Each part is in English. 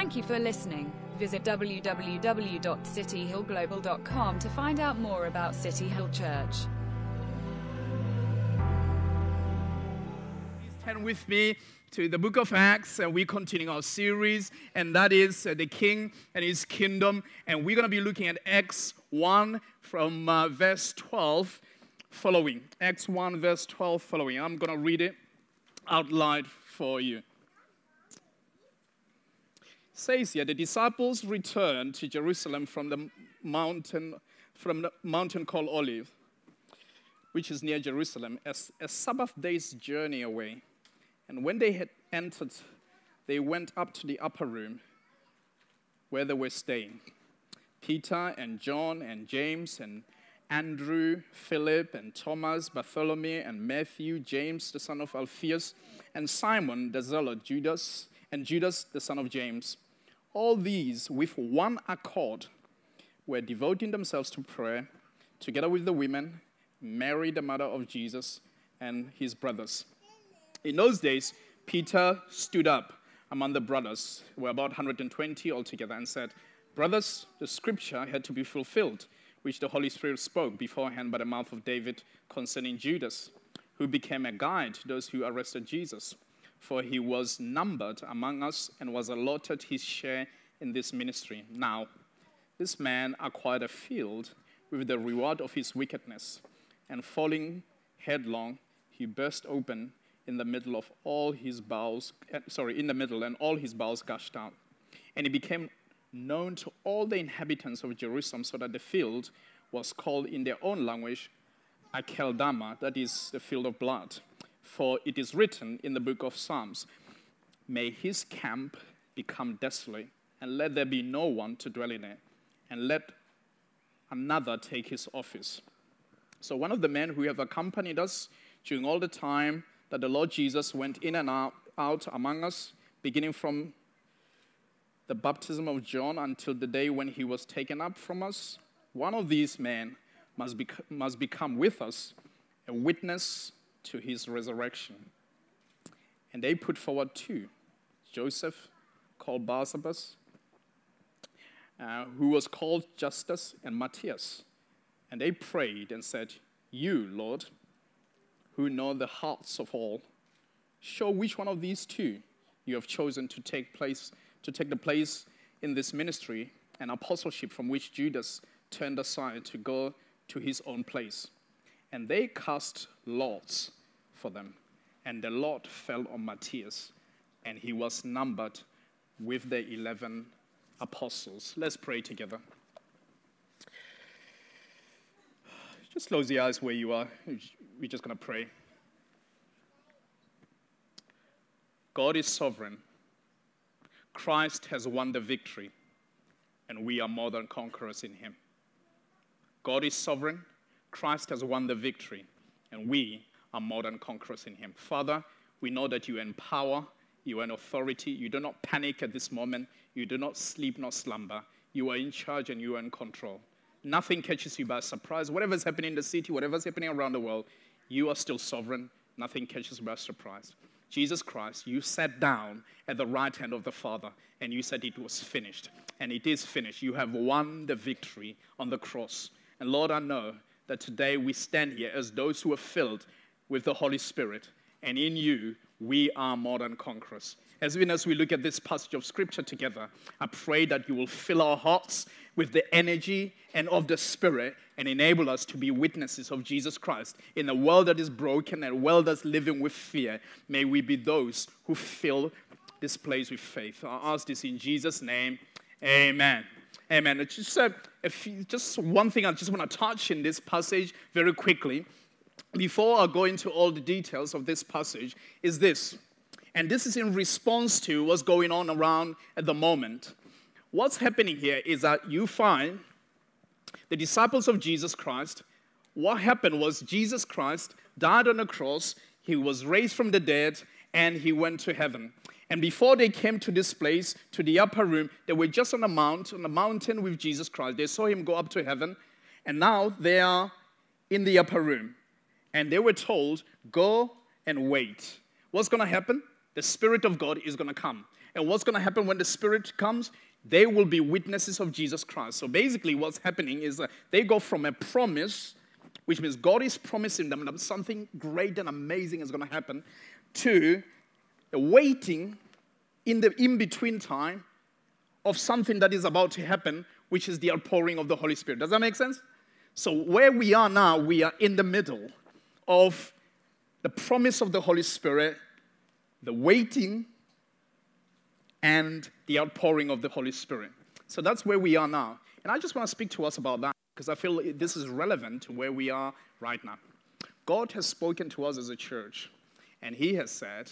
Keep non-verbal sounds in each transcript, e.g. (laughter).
Thank you for listening. Visit www.cityhillglobal.com to find out more about City Hill Church. Please turn with me to the book of Acts, and we continue our series, and that is uh, the King and His Kingdom. And we're going to be looking at Acts 1 from uh, verse 12 following. Acts 1, verse 12 following. I'm going to read it out loud for you. Says here, the disciples returned to Jerusalem from the mountain, from the mountain called Olive, which is near Jerusalem, as a Sabbath day's journey away. And when they had entered, they went up to the upper room where they were staying. Peter and John and James and Andrew, Philip and Thomas, Bartholomew and Matthew, James the son of Alphaeus, and Simon the zealot, Judas, and Judas the son of James. All these, with one accord, were devoting themselves to prayer, together with the women, Mary the mother of Jesus, and his brothers. In those days, Peter stood up among the brothers, who were about 120 altogether, and said, Brothers, the scripture had to be fulfilled, which the Holy Spirit spoke beforehand by the mouth of David concerning Judas, who became a guide to those who arrested Jesus. For he was numbered among us and was allotted his share in this ministry. Now, this man acquired a field with the reward of his wickedness, and falling headlong, he burst open in the middle of all his bowels, eh, sorry, in the middle, and all his bowels gushed out. And he became known to all the inhabitants of Jerusalem, so that the field was called in their own language Akeldama, that is the field of blood. For it is written in the book of Psalms, May his camp become desolate, and let there be no one to dwell in it, and let another take his office. So, one of the men who have accompanied us during all the time that the Lord Jesus went in and out, out among us, beginning from the baptism of John until the day when he was taken up from us, one of these men must, must become with us a witness to his resurrection. And they put forward two Joseph, called Barsabas, uh, who was called Justus, and Matthias. And they prayed and said, You, Lord, who know the hearts of all, show which one of these two you have chosen to take place to take the place in this ministry and apostleship from which Judas turned aside to go to his own place. And they cast lots for them. And the lot fell on Matthias, and he was numbered with the 11 apostles. Let's pray together. Just close your eyes where you are. We're just going to pray. God is sovereign. Christ has won the victory, and we are more than conquerors in him. God is sovereign. Christ has won the victory, and we are more than conquerors in him. Father, we know that you empower, you are in authority, you do not panic at this moment, you do not sleep nor slumber. You are in charge and you are in control. Nothing catches you by surprise. Whatever's happening in the city, whatever's happening around the world, you are still sovereign. Nothing catches you by surprise. Jesus Christ, you sat down at the right hand of the Father and you said it was finished. And it is finished. You have won the victory on the cross. And Lord, I know that today we stand here as those who are filled with the Holy Spirit. And in you, we are more than conquerors. As even as we look at this passage of scripture together, I pray that you will fill our hearts with the energy and of the Spirit and enable us to be witnesses of Jesus Christ in a world that is broken and a world that's living with fear. May we be those who fill this place with faith. I ask this in Jesus' name. Amen. Amen. Just, a, just one thing I just want to touch in this passage very quickly before I go into all the details of this passage is this. And this is in response to what's going on around at the moment. What's happening here is that you find the disciples of Jesus Christ, what happened was Jesus Christ died on the cross, he was raised from the dead, and he went to heaven. And before they came to this place, to the upper room, they were just on a mount, on a mountain with Jesus Christ. They saw him go up to heaven, and now they are in the upper room. And they were told, Go and wait. What's going to happen? the Spirit of God is going to come. And what's going to happen when the Spirit comes? They will be witnesses of Jesus Christ. So basically, what's happening is that they go from a promise, which means God is promising them that something great and amazing is going to happen, to waiting in the in between time of something that is about to happen, which is the outpouring of the Holy Spirit. Does that make sense? So, where we are now, we are in the middle of the promise of the Holy Spirit, the waiting, and the outpouring of the Holy Spirit. So, that's where we are now. And I just want to speak to us about that because I feel this is relevant to where we are right now. God has spoken to us as a church, and He has said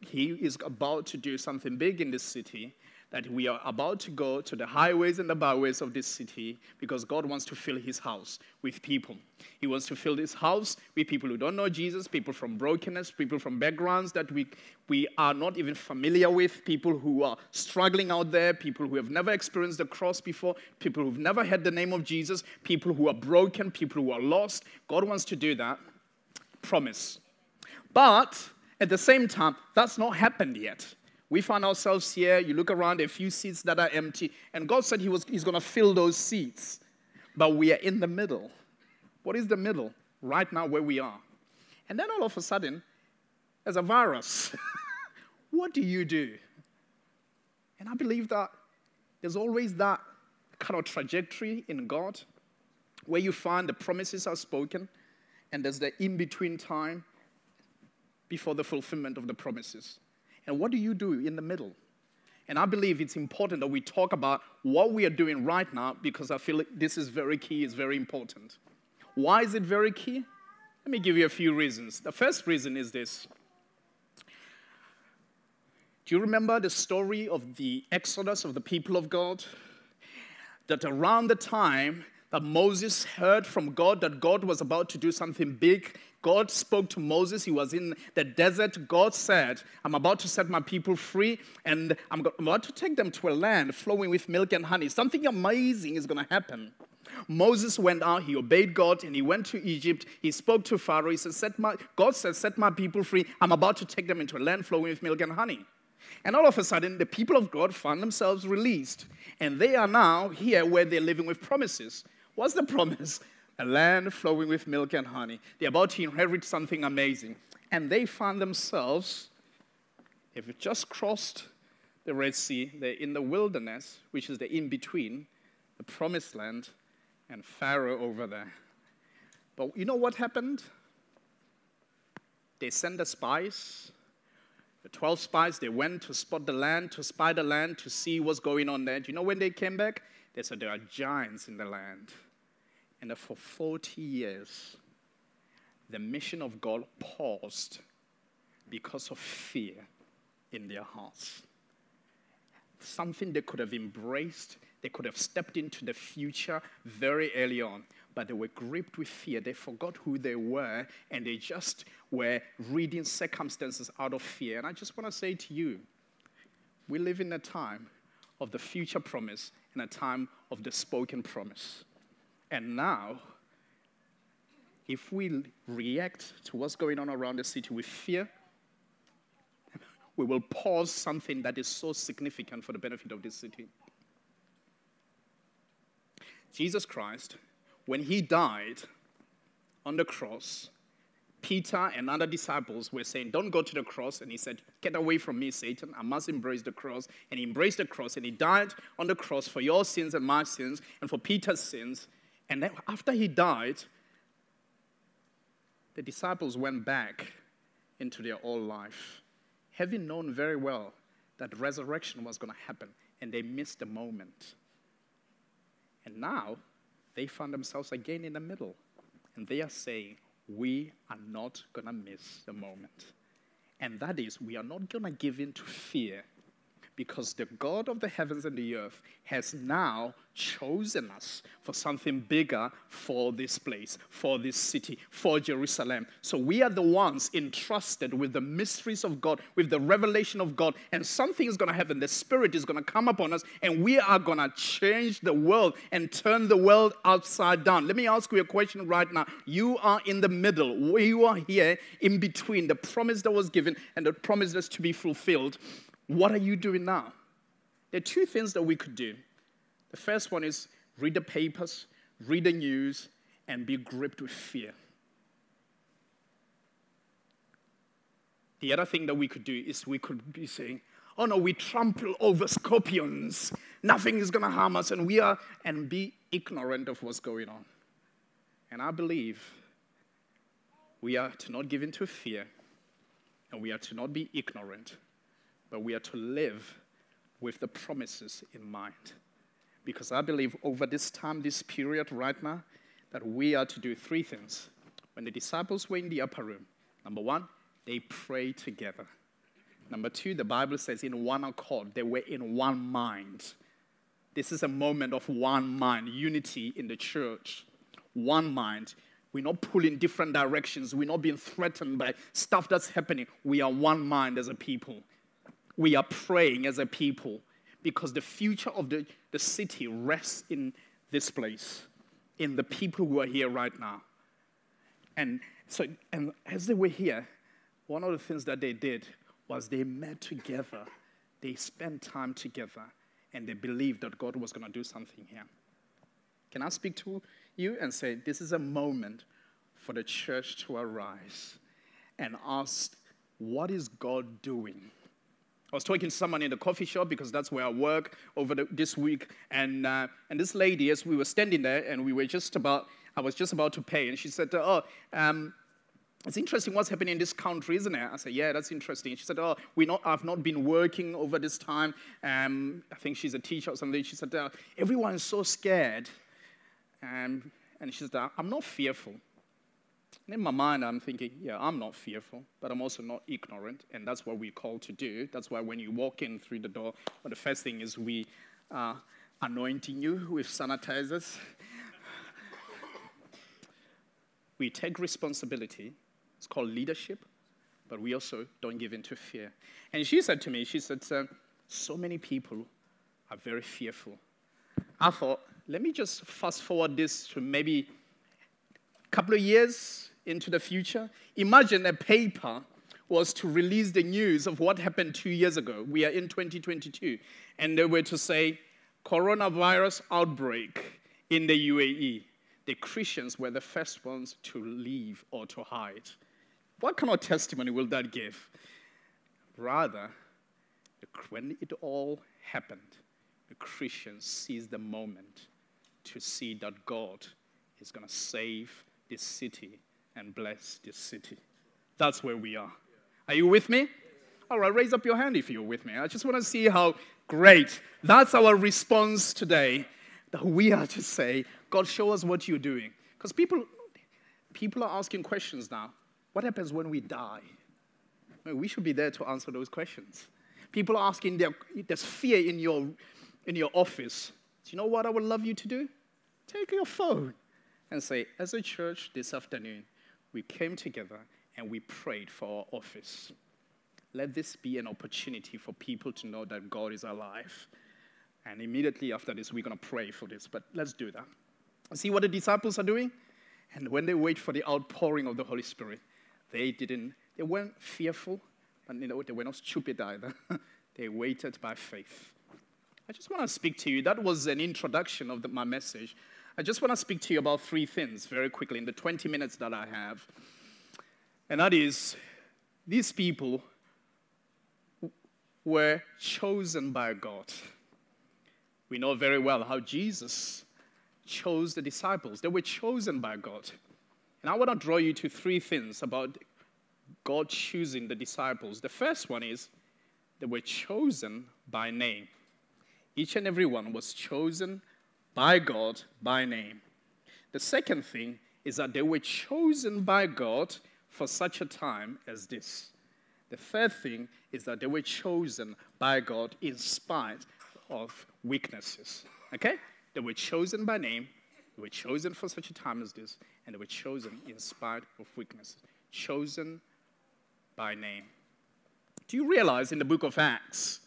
He is about to do something big in this city that we are about to go to the highways and the byways of this city because God wants to fill his house with people. He wants to fill this house with people who don't know Jesus, people from brokenness, people from backgrounds that we, we are not even familiar with, people who are struggling out there, people who have never experienced the cross before, people who've never had the name of Jesus, people who are broken, people who are lost. God wants to do that. Promise. But at the same time, that's not happened yet. We find ourselves here, you look around, a few seats that are empty, and God said he was, He's going to fill those seats. But we are in the middle. What is the middle? Right now, where we are. And then all of a sudden, there's a virus. (laughs) what do you do? And I believe that there's always that kind of trajectory in God where you find the promises are spoken, and there's the in between time before the fulfillment of the promises. And what do you do in the middle? And I believe it's important that we talk about what we are doing right now because I feel like this is very key, it's very important. Why is it very key? Let me give you a few reasons. The first reason is this. Do you remember the story of the exodus of the people of God? That around the time that Moses heard from God that God was about to do something big. God spoke to Moses. He was in the desert. God said, I'm about to set my people free and I'm about to take them to a land flowing with milk and honey. Something amazing is going to happen. Moses went out, he obeyed God, and he went to Egypt. He spoke to Pharaoh. He said, set my, God said, Set my people free. I'm about to take them into a land flowing with milk and honey. And all of a sudden, the people of God found themselves released. And they are now here where they're living with promises. What's the (laughs) promise? A land flowing with milk and honey. They're about to inherit something amazing. And they found themselves, if it just crossed the Red Sea, they're in the wilderness, which is the in between, the promised land, and Pharaoh over there. But you know what happened? They sent the spies. The 12 spies, they went to spot the land, to spy the land, to see what's going on there. Do you know when they came back? They said there are giants in the land. And for 40 years, the mission of God paused because of fear in their hearts. Something they could have embraced, they could have stepped into the future very early on, but they were gripped with fear. They forgot who they were, and they just were reading circumstances out of fear. And I just want to say to you, we live in a time of the future promise and a time of the spoken promise. And now, if we react to what's going on around the city with fear, we will pause something that is so significant for the benefit of this city. Jesus Christ, when he died on the cross, Peter and other disciples were saying, Don't go to the cross. And he said, Get away from me, Satan. I must embrace the cross. And he embraced the cross and he died on the cross for your sins and my sins and for Peter's sins. And then after he died, the disciples went back into their old life, having known very well that resurrection was going to happen, and they missed the moment. And now they found themselves again in the middle, and they are saying, We are not going to miss the moment. And that is, we are not going to give in to fear Because the God of the heavens and the earth has now chosen us for something bigger for this place, for this city, for Jerusalem. So we are the ones entrusted with the mysteries of God, with the revelation of God, and something is going to happen. The Spirit is going to come upon us, and we are going to change the world and turn the world upside down. Let me ask you a question right now. You are in the middle, you are here in between the promise that was given and the promise that's to be fulfilled. What are you doing now? There are two things that we could do. The first one is read the papers, read the news, and be gripped with fear. The other thing that we could do is we could be saying, oh no, we trample over scorpions. Nothing is going to harm us, and we are, and be ignorant of what's going on. And I believe we are to not give in to fear, and we are to not be ignorant, but we are to live with the promises in mind. Because I believe over this time, this period right now, that we are to do three things. When the disciples were in the upper room, number one, they prayed together. Number two, the Bible says in one accord, they were in one mind. This is a moment of one mind, unity in the church. One mind. We're not pulling different directions. We're not being threatened by stuff that's happening. We are one mind as a people we are praying as a people because the future of the, the city rests in this place, in the people who are here right now. And so, and as they were here, one of the things that they did was they met together, they spent time together, and they believed that God was going to do something here. Can I speak to you and say, this is a moment for the church to arise and ask, what is God doing? I was talking to someone in the coffee shop because that's where I work over the, this week, and uh, and this lady, as we were standing there, and we were just about, I was just about to pay, and she said, "Oh, um, it's interesting what's happening in this country, isn't it?" I said, "Yeah, that's interesting." She said, "Oh, we not, I've not been working over this time. Um, I think she's a teacher or something." She said, uh, "Everyone's so scared," um, and she said, "I'm not fearful." In my mind, I'm thinking, yeah, I'm not fearful, but I'm also not ignorant, and that's what we're called to do. That's why when you walk in through the door, well, the first thing is we are anointing you with sanitizers. (laughs) we take responsibility. It's called leadership, but we also don't give in to fear. And she said to me, she said, so many people are very fearful. I thought, let me just fast forward this to maybe a couple of years, into the future. Imagine a paper was to release the news of what happened two years ago. We are in 2022. And they were to say, coronavirus outbreak in the UAE. The Christians were the first ones to leave or to hide. What kind of testimony will that give? Rather, when it all happened, the Christians seized the moment to see that God is going to save this city and bless this city. That's where we are. Are you with me? All right, raise up your hand if you're with me. I just want to see how great. That's our response today. That we are to say, God, show us what you're doing. Because people, people are asking questions now. What happens when we die? we should be there to answer those questions. People are asking, there's fear in your, in your office. Do you know what I would love you to do? Take your phone and say, as a church this afternoon, we came together and we prayed for our office. Let this be an opportunity for people to know that God is alive. And immediately after this, we're going to pray for this. But let's do that. See what the disciples are doing? And when they wait for the outpouring of the Holy Spirit, they didn't, they weren't fearful, but you know, they were not stupid either. (laughs) they waited by faith. I just want to speak to you. That was an introduction of the, my message. I just want to speak to you about three things very quickly in the 20 minutes that I have. And that is, these people were chosen by God. We know very well how Jesus chose the disciples, they were chosen by God. And I want to draw you to three things about God choosing the disciples. The first one is they were chosen by name. Each and every one was chosen by God by name. The second thing is that they were chosen by God for such a time as this. The third thing is that they were chosen by God in spite of weaknesses. Okay? They were chosen by name, they were chosen for such a time as this, and they were chosen in spite of weaknesses. Chosen by name. Do you realize in the book of Acts,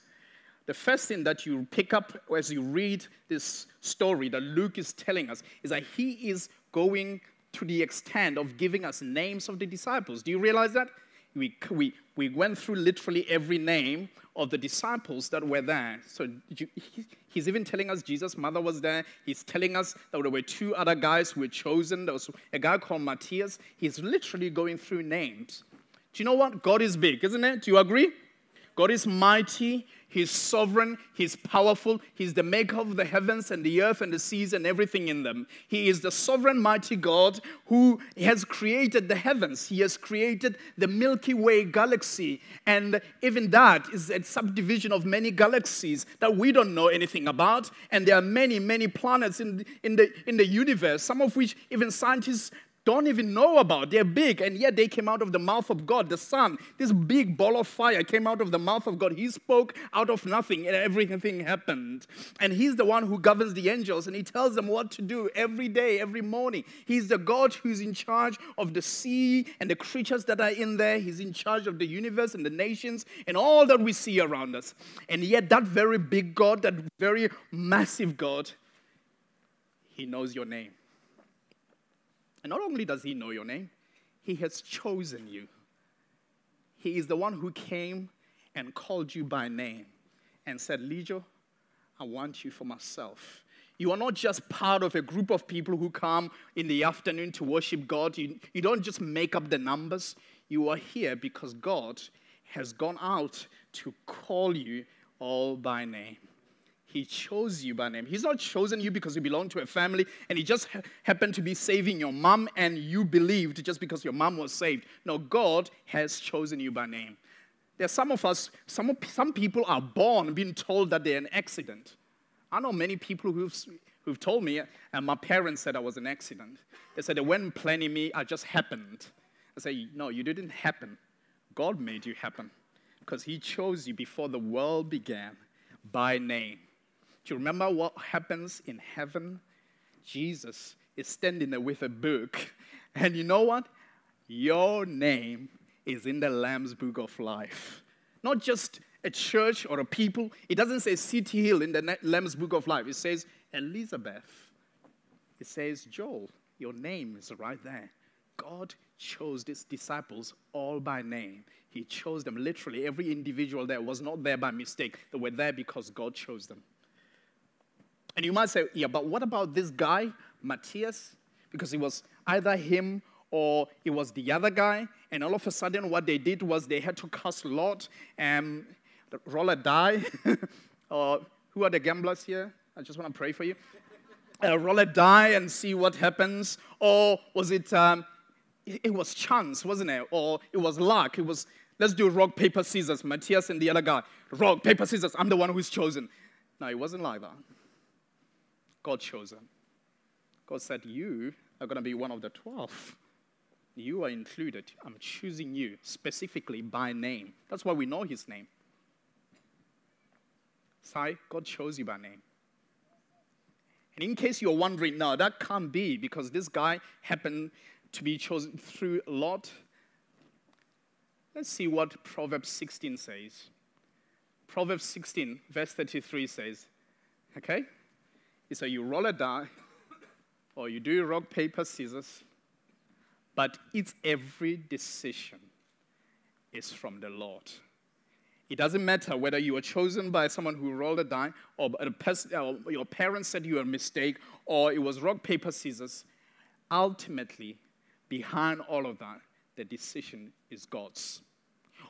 the first thing that you pick up as you read this story that Luke is telling us is that he is going to the extent of giving us names of the disciples. Do you realize that? We, we, we went through literally every name of the disciples that were there. So you, he's even telling us Jesus' mother was there. He's telling us that there were two other guys who were chosen. There was a guy called Matthias. He's literally going through names. Do you know what? God is big, isn't it? Do you agree? God is mighty. He's sovereign, He's powerful, He's the maker of the heavens and the earth and the seas and everything in them. He is the sovereign, mighty God who has created the heavens. He has created the Milky Way galaxy. And even that is a subdivision of many galaxies that we don't know anything about. And there are many, many planets in, in, the, in the universe, some of which even scientists don't even know about. They're big, and yet they came out of the mouth of God. The sun, this big ball of fire, came out of the mouth of God. He spoke out of nothing, and everything happened. And He's the one who governs the angels, and He tells them what to do every day, every morning. He's the God who's in charge of the sea and the creatures that are in there. He's in charge of the universe and the nations and all that we see around us. And yet, that very big God, that very massive God, He knows your name. And not only does he know your name, he has chosen you. He is the one who came and called you by name and said, Lejo, I want you for myself. You are not just part of a group of people who come in the afternoon to worship God. You, you don't just make up the numbers. You are here because God has gone out to call you all by name. He chose you by name. He's not chosen you because you belong to a family and he just ha- happened to be saving your mom and you believed just because your mom was saved. No, God has chosen you by name. There are some of us, some, some people are born being told that they're an accident. I know many people who've, who've told me, and my parents said I was an accident. They said they weren't planning me, I just happened. I say, no, you didn't happen. God made you happen because he chose you before the world began by name. You remember what happens in heaven? Jesus is standing there with a book. (laughs) And you know what? Your name is in the Lamb's book of life. Not just a church or a people. It doesn't say City Hill in the Lamb's book of life. It says Elizabeth. It says Joel. Your name is right there. God chose these disciples all by name. He chose them literally. Every individual there was not there by mistake, they were there because God chose them. And you might say, yeah, but what about this guy, Matthias? Because it was either him or it was the other guy. And all of a sudden, what they did was they had to cast lot and roll a die. or (laughs) who are the gamblers here? I just want to pray for you. Uh, roll a die and see what happens. Or was it, um, it, it was chance, wasn't it? Or it was luck. It was, let's do rock, paper, scissors. Matthias and the other guy. Rock, paper, scissors. I'm the one who's chosen. No, it wasn't like that. God chose them. God said, You are going to be one of the 12. You are included. I'm choosing you specifically by name. That's why we know his name. Sai, God chose you by name. And in case you're wondering, no, that can't be because this guy happened to be chosen through a Lot. Let's see what Proverbs 16 says. Proverbs 16, verse 33 says, okay? Is that you roll a die or you do rock, paper, scissors, but it's every decision is from the Lord. It doesn't matter whether you were chosen by someone who rolled a die, or, a or your parents said you were a mistake, or it was rock, paper, scissors. Ultimately, behind all of that, the decision is God's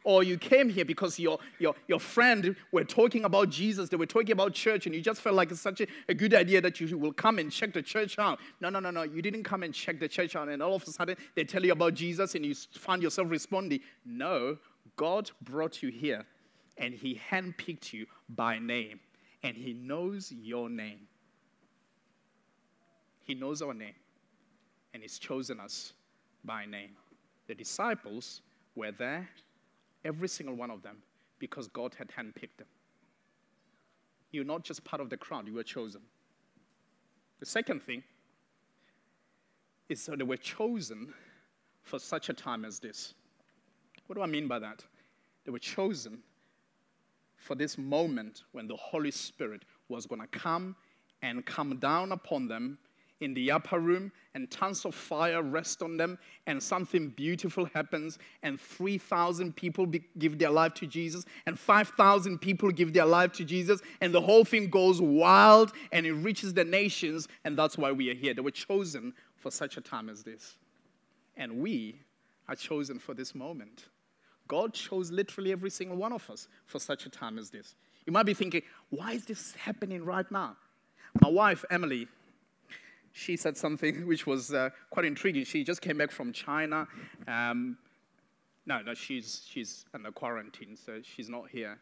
or you came here because your, your, your friend were talking about Jesus, they were talking about church, and you just felt like it's such a, a good idea that you will come and check the church out. No, no, no, no. You didn't come and check the church out, and all of a sudden they tell you about Jesus, and you find yourself responding. No, God brought you here, and He handpicked you by name, and He knows your name. He knows our name, and He's chosen us by name. The disciples were there every single one of them, because God had handpicked them. You're not just part of the crowd, you were chosen. The second thing is that they were chosen for such a time as this. What do I mean by that? They were chosen for this moment when the Holy Spirit was going to come and come down upon them in the upper room, and tons of fire rest on them, and something beautiful happens, and 3,000 people be- give their life to Jesus, and 5,000 people give their life to Jesus, and the whole thing goes wild and it reaches the nations, and that's why we are here. They were chosen for such a time as this. And we are chosen for this moment. God chose literally every single one of us for such a time as this. You might be thinking, why is this happening right now? My wife, Emily, she said something (laughs) which was uh, quite intriguing. She just came back from China. Um, no, no, she's, she's under quarantine, so she's not here.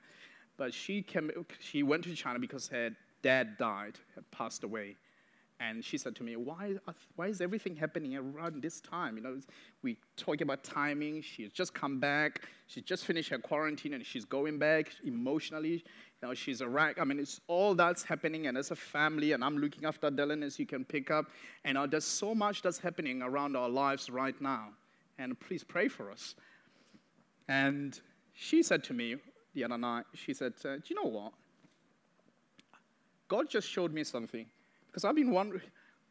But she, came, she went to China because her dad died, had passed away. And she said to me, why, why is everything happening around this time? You know, we talk about timing. She's just come back. She's just finished her quarantine and she's going back emotionally. Know, she's a wreck. I mean, it's all that's happening. And as a family, and I'm looking after Dylan, as you can pick up. And uh, there's so much that's happening around our lives right now. And please pray for us. And she said to me the other night, she said, uh, Do you know what? God just showed me something. Because I've been wondering,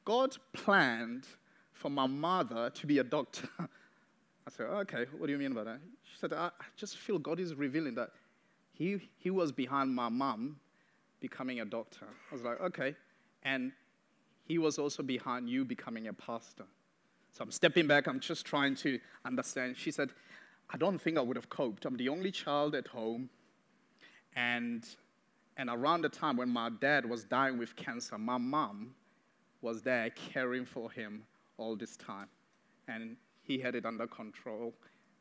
God planned for my mother to be a doctor. (laughs) I said, okay, what do you mean by that? She said, I just feel God is revealing that he, he was behind my mom becoming a doctor. I was like, okay. And he was also behind you becoming a pastor. So I'm stepping back, I'm just trying to understand. She said, I don't think I would have coped. I'm the only child at home. And and around the time when my dad was dying with cancer, my mom was there caring for him all this time. And he had it under control.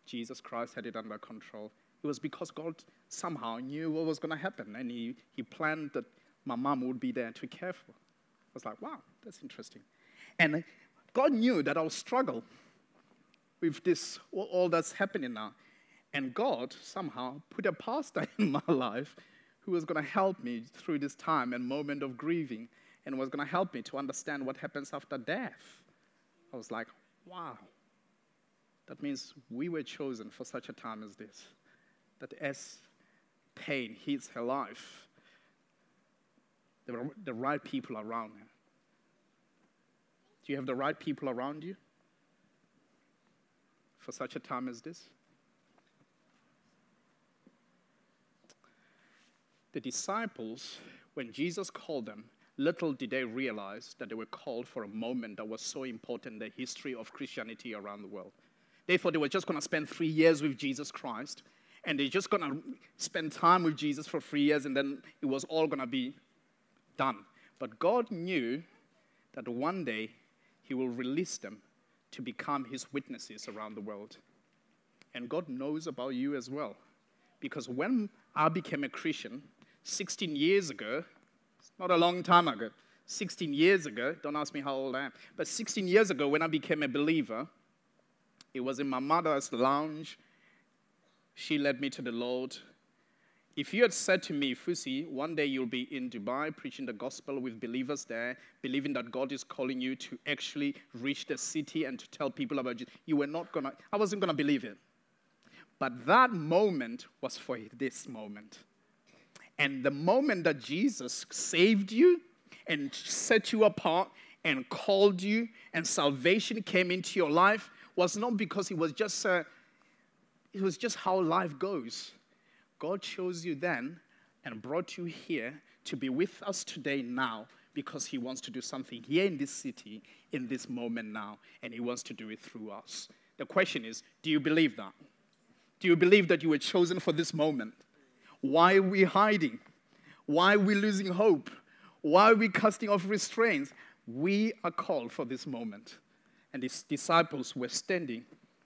Jesus Christ had it under control. It was because God somehow knew what was going to happen, and he, he planned that my mom would be there to care for. I was like, wow, that's interesting. And God knew that I would struggle with this, all that's happening now. And God somehow put a pastor (laughs) in my life who was going to help me through this time and moment of grieving and was going to help me to understand what happens after death. I was like, wow. That means we were chosen for such a time as this. That as pain hits her life, there the right people around her. Do you have the right people around you for such a time as this? The disciples, when Jesus called them, little did they realize that they were called for a moment that was so important in the history of Christianity around the world. They thought they were just going to spend three years with Jesus Christ, and they're just going to spend time with Jesus for three years, and then it was all going to be done. But God knew that one day He will release them to become His witnesses around the world. And God knows about you as well. Because when I became a Christian, 16 years ago, it's not a long time ago, 16 years ago, don't ask me how old I am, but 16 years ago when I became a believer, it was in my mother's lounge. She led me to the Lord. If you had said to me, Fusi, one day you'll be in Dubai preaching the gospel with believers there, believing that God is calling you to actually reach the city and to tell people about Jesus, you were not gonna, I wasn't gonna believe it. But that moment was for this moment. And the moment that Jesus saved you and set you apart and called you and salvation came into your life was not because it was just uh, it was just how life goes. God chose you then and brought you here to be with us today now because he wants to do something here in this city in this moment now and he wants to do it through us. The question is, do you believe that? Do you believe that you were chosen for this moment? Why are we hiding? Why are we losing hope? Why are we casting off restraints? We are called for this moment. And these disciples were standing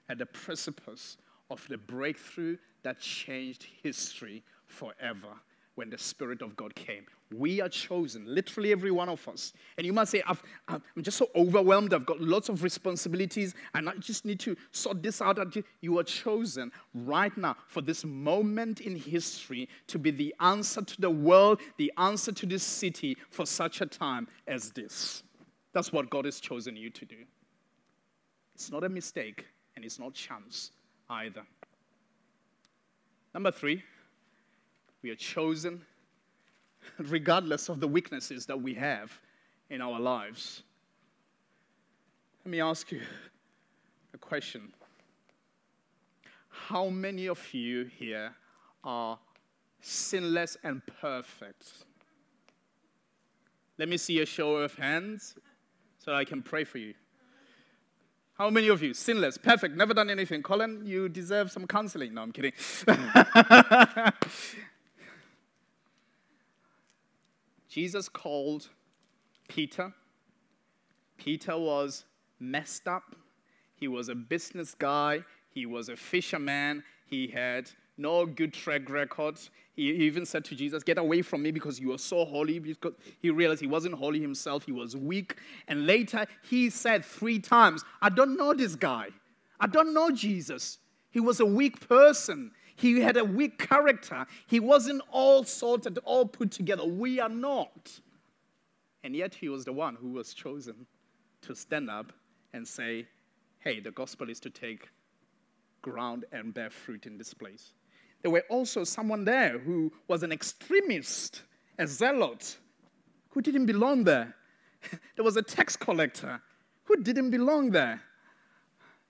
at the precipice of the breakthrough that changed history forever when the Spirit of God came. We are chosen, literally every one of us. And you might say, i am just so overwhelmed. I've got lots of responsibilities, and I just need to sort this out. You are chosen right now for this moment in history to be the answer to the world, the answer to this city for such a time as this. That's what God has chosen you to do. It's not a mistake, and it's not chance either. Number three, we are chosen (laughs) regardless of the weaknesses that we have in our lives. Let me ask you a question. How many of you here are sinless and perfect? Let me see a show of hands so I can pray for you. How many of you? Sinless, perfect, never done anything. Colin, you deserve some counseling. No, I'm kidding. (laughs) Jesus called Peter. Peter was messed up. He was a business guy. He was a fisherman. He had no good track record. He even said to Jesus, Get away from me because you are so holy. Because he realized he wasn't holy himself, he was weak. And later he said three times, I don't know this guy. I don't know Jesus. He was a weak person. He had a weak character. He wasn't all sorted, all put together. We are not. And yet he was the one who was chosen to stand up and say, Hey, the gospel is to take ground and bear fruit in this place. There were also someone there who was an extremist, a zealot, who didn't belong there. (laughs) there was a tax collector who didn't belong there.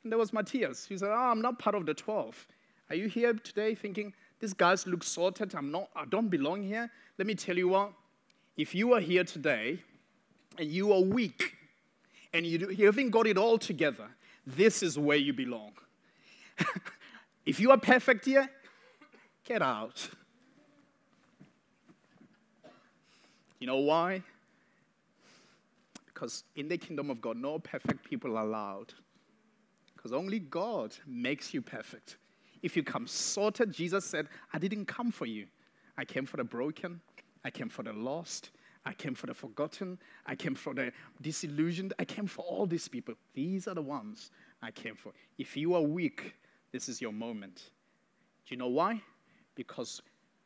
And there was Matthias, who said, Oh, I'm not part of the 12. Are you here today thinking, these guys look sorted, I'm not, I don't belong here? Let me tell you what, if you are here today and you are weak and you, you haven't got it all together, this is where you belong. (laughs) if you are perfect here, Get out. You know why? Because in the kingdom of God, no perfect people are allowed. Because only God makes you perfect. If you come sorted, Jesus said, I didn't come for you. I came for the broken, I came for the lost, I came for the forgotten, I came for the disillusioned, I came for all these people. These are the ones I came for. If you are weak, this is your moment. Do you know why? Because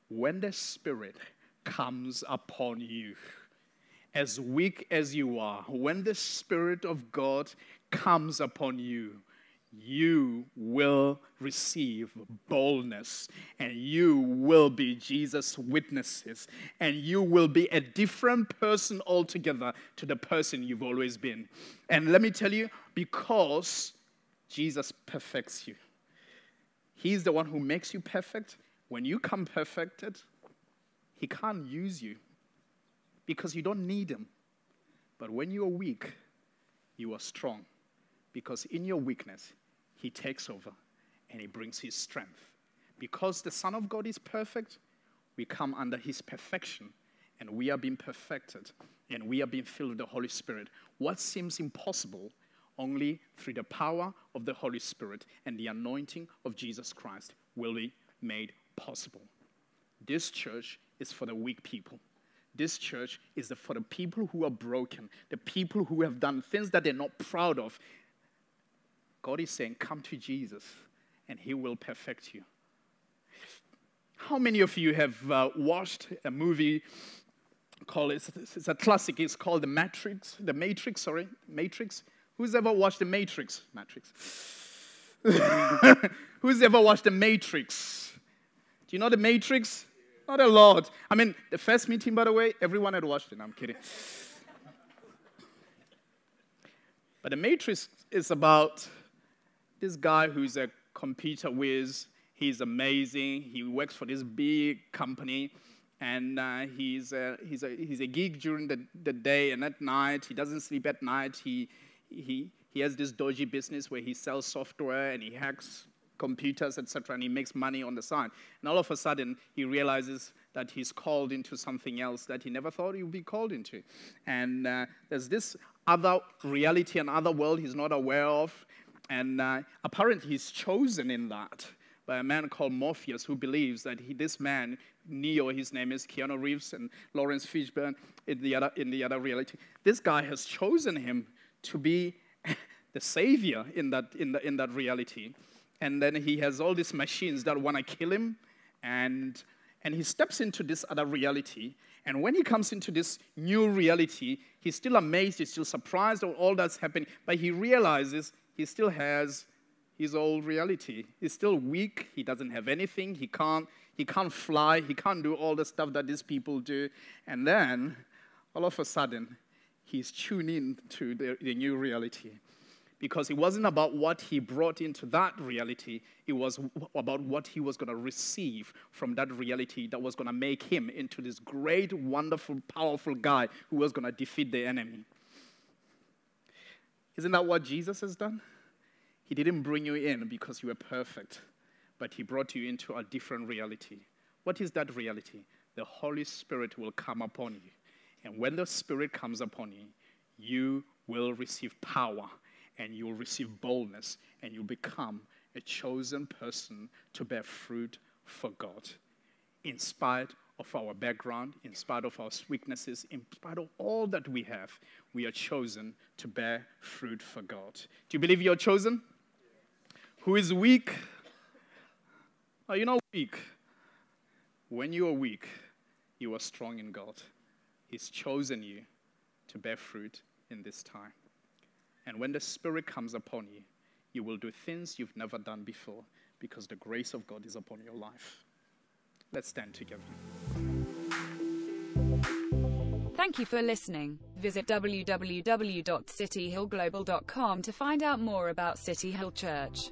when the Spirit comes upon you, as weak as you are, when the Spirit of God comes upon you, you will receive boldness and you will be Jesus' witnesses and you will be a different person altogether to the person you've always been. And let me tell you, because Jesus perfects you, He's the one who makes you perfect, when you come perfected, He can't use you because you don't need Him. But when you are weak, you are strong because in your weakness, He takes over and He brings His strength. Because the Son of God is perfect, we come under His perfection and we are being perfected and we are being filled with the Holy Spirit. What seems impossible only through the power of the Holy Spirit and the anointing of Jesus Christ will be made possible. This church is for the weak people. This church is for the people who are broken, the people who have done things that they're not proud of. God is saying, Come to Jesus, and He will perfect you. How many of you have uh, watched a movie called, it's, it's a classic, it's called The Matrix, The Matrix, sorry, Matrix? Who's ever watched The Matrix? Matrix. (laughs) Who's ever watched The Matrix? You know the Matrix? Not a lot. I mean, the first meeting, by the way, everyone had watched it. I'm kidding. but the Matrix is about this guy who's a computer whiz. He's amazing. He works for this big company. And uh, he's, a, he's, a, he's a geek during the, the day and at night. He doesn't sleep at night. He, he, he has this dodgy business where he sells software and he hacks computers, etc., and he makes money on the side. And all of a sudden, he realizes that he's called into something else that he never thought he would be called into. And uh, there's this other reality and other world he's not aware of. And uh, apparently, he's chosen in that. by a man called Morpheus who believes that he, this man, Neo, his name is Keanu Reeves and Laurence Fishburne in the, other, in the other reality. This guy has chosen him to be (laughs) the savior in that, in, the, in that reality. And then he has all these machines that want to kill him. And, and he steps into this other reality. And when he comes into this new reality, he's still amazed, he's still surprised at all that's happening, but he realizes he still has his old reality. He's still weak, he doesn't have anything, he can't, he can't fly, he can't do all the stuff that these people do. And then, all of a sudden, he's tuned in to the, the new reality because it wasn't about what he brought into that reality, it was about what he was going to receive from that reality that was going to make him into this great, wonderful, powerful guy who was going to defeat the enemy. Isn't that what Jesus has done? He didn't bring you in because you were perfect, but he brought you into a different reality. What is that reality? The Holy Spirit will come upon you. And when the Spirit comes upon you, you will receive power and you will receive boldness and you'll become a chosen person to bear fruit for God. In spite of our background, in spite of our weaknesses, in spite of all that we have, we are chosen to bear fruit for God. Do you believe you're chosen? Who is weak? Are you not weak? When you are weak, you are strong in God. He's chosen you to bear fruit in this time. And when the Spirit comes upon you, you will do things you've never done before because the grace of God is upon your life. Let's stand together. Thank you for listening. Visit www.cityhillglobal.com to find out more about City Hill Church.